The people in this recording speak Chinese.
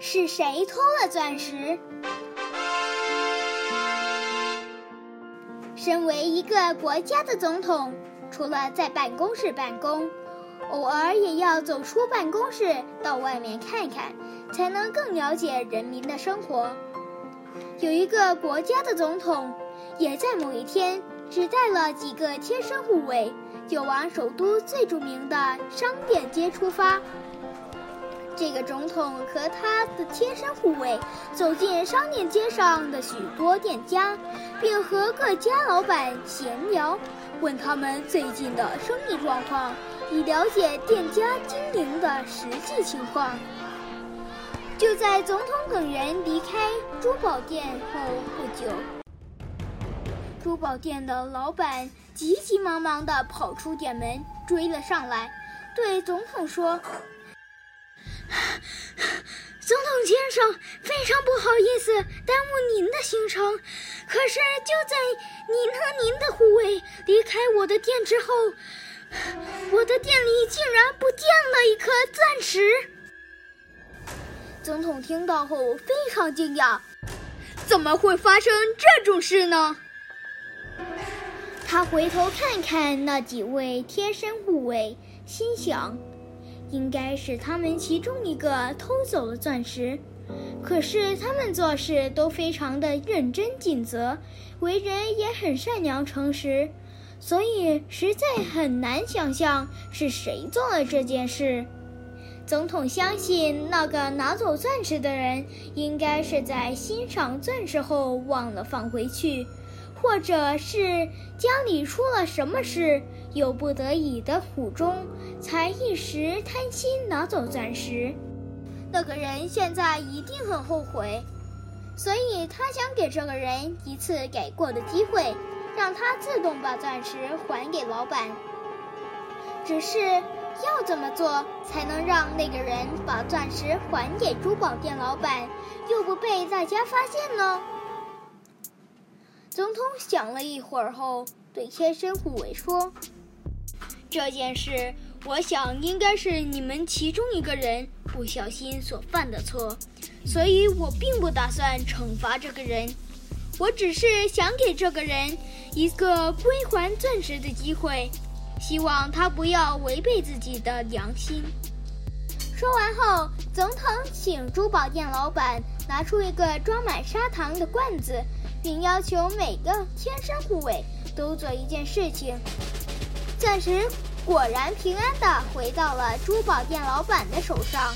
是谁偷了钻石？身为一个国家的总统，除了在办公室办公，偶尔也要走出办公室，到外面看看，才能更了解人民的生活。有一个国家的总统，也在某一天，只带了几个贴身护卫，就往首都最著名的商店街出发。这个总统和他的贴身护卫走进商店街上的许多店家，并和各家老板闲聊，问他们最近的生意状况，以了解店家经营的实际情况。就在总统等人离开珠宝店后不久，珠宝店的老板急急忙忙地跑出店门，追了上来，对总统说。总统先生，非常不好意思耽误您的行程，可是就在您和您的护卫离开我的店之后，我的店里竟然不见了一颗钻石。总统听到后非常惊讶，怎么会发生这种事呢？他回头看看那几位贴身护卫，心想。应该是他们其中一个偷走了钻石，可是他们做事都非常的认真尽责，为人也很善良诚实，所以实在很难想象是谁做了这件事。总统相信那个拿走钻石的人应该是在欣赏钻石后忘了放回去。或者是家里出了什么事，有不得已的苦衷，才一时贪心拿走钻石。那个人现在一定很后悔，所以他想给这个人一次改过的机会，让他自动把钻石还给老板。只是要怎么做才能让那个人把钻石还给珠宝店老板，又不被大家发现呢？总统想了一会儿后，对贴身护卫说：“这件事，我想应该是你们其中一个人不小心所犯的错，所以我并不打算惩罚这个人。我只是想给这个人一个归还钻石的机会，希望他不要违背自己的良心。”说完后，总统请珠宝店老板拿出一个装满砂糖的罐子，并要求每个贴身护卫都做一件事情。钻石果然平安地回到了珠宝店老板的手上。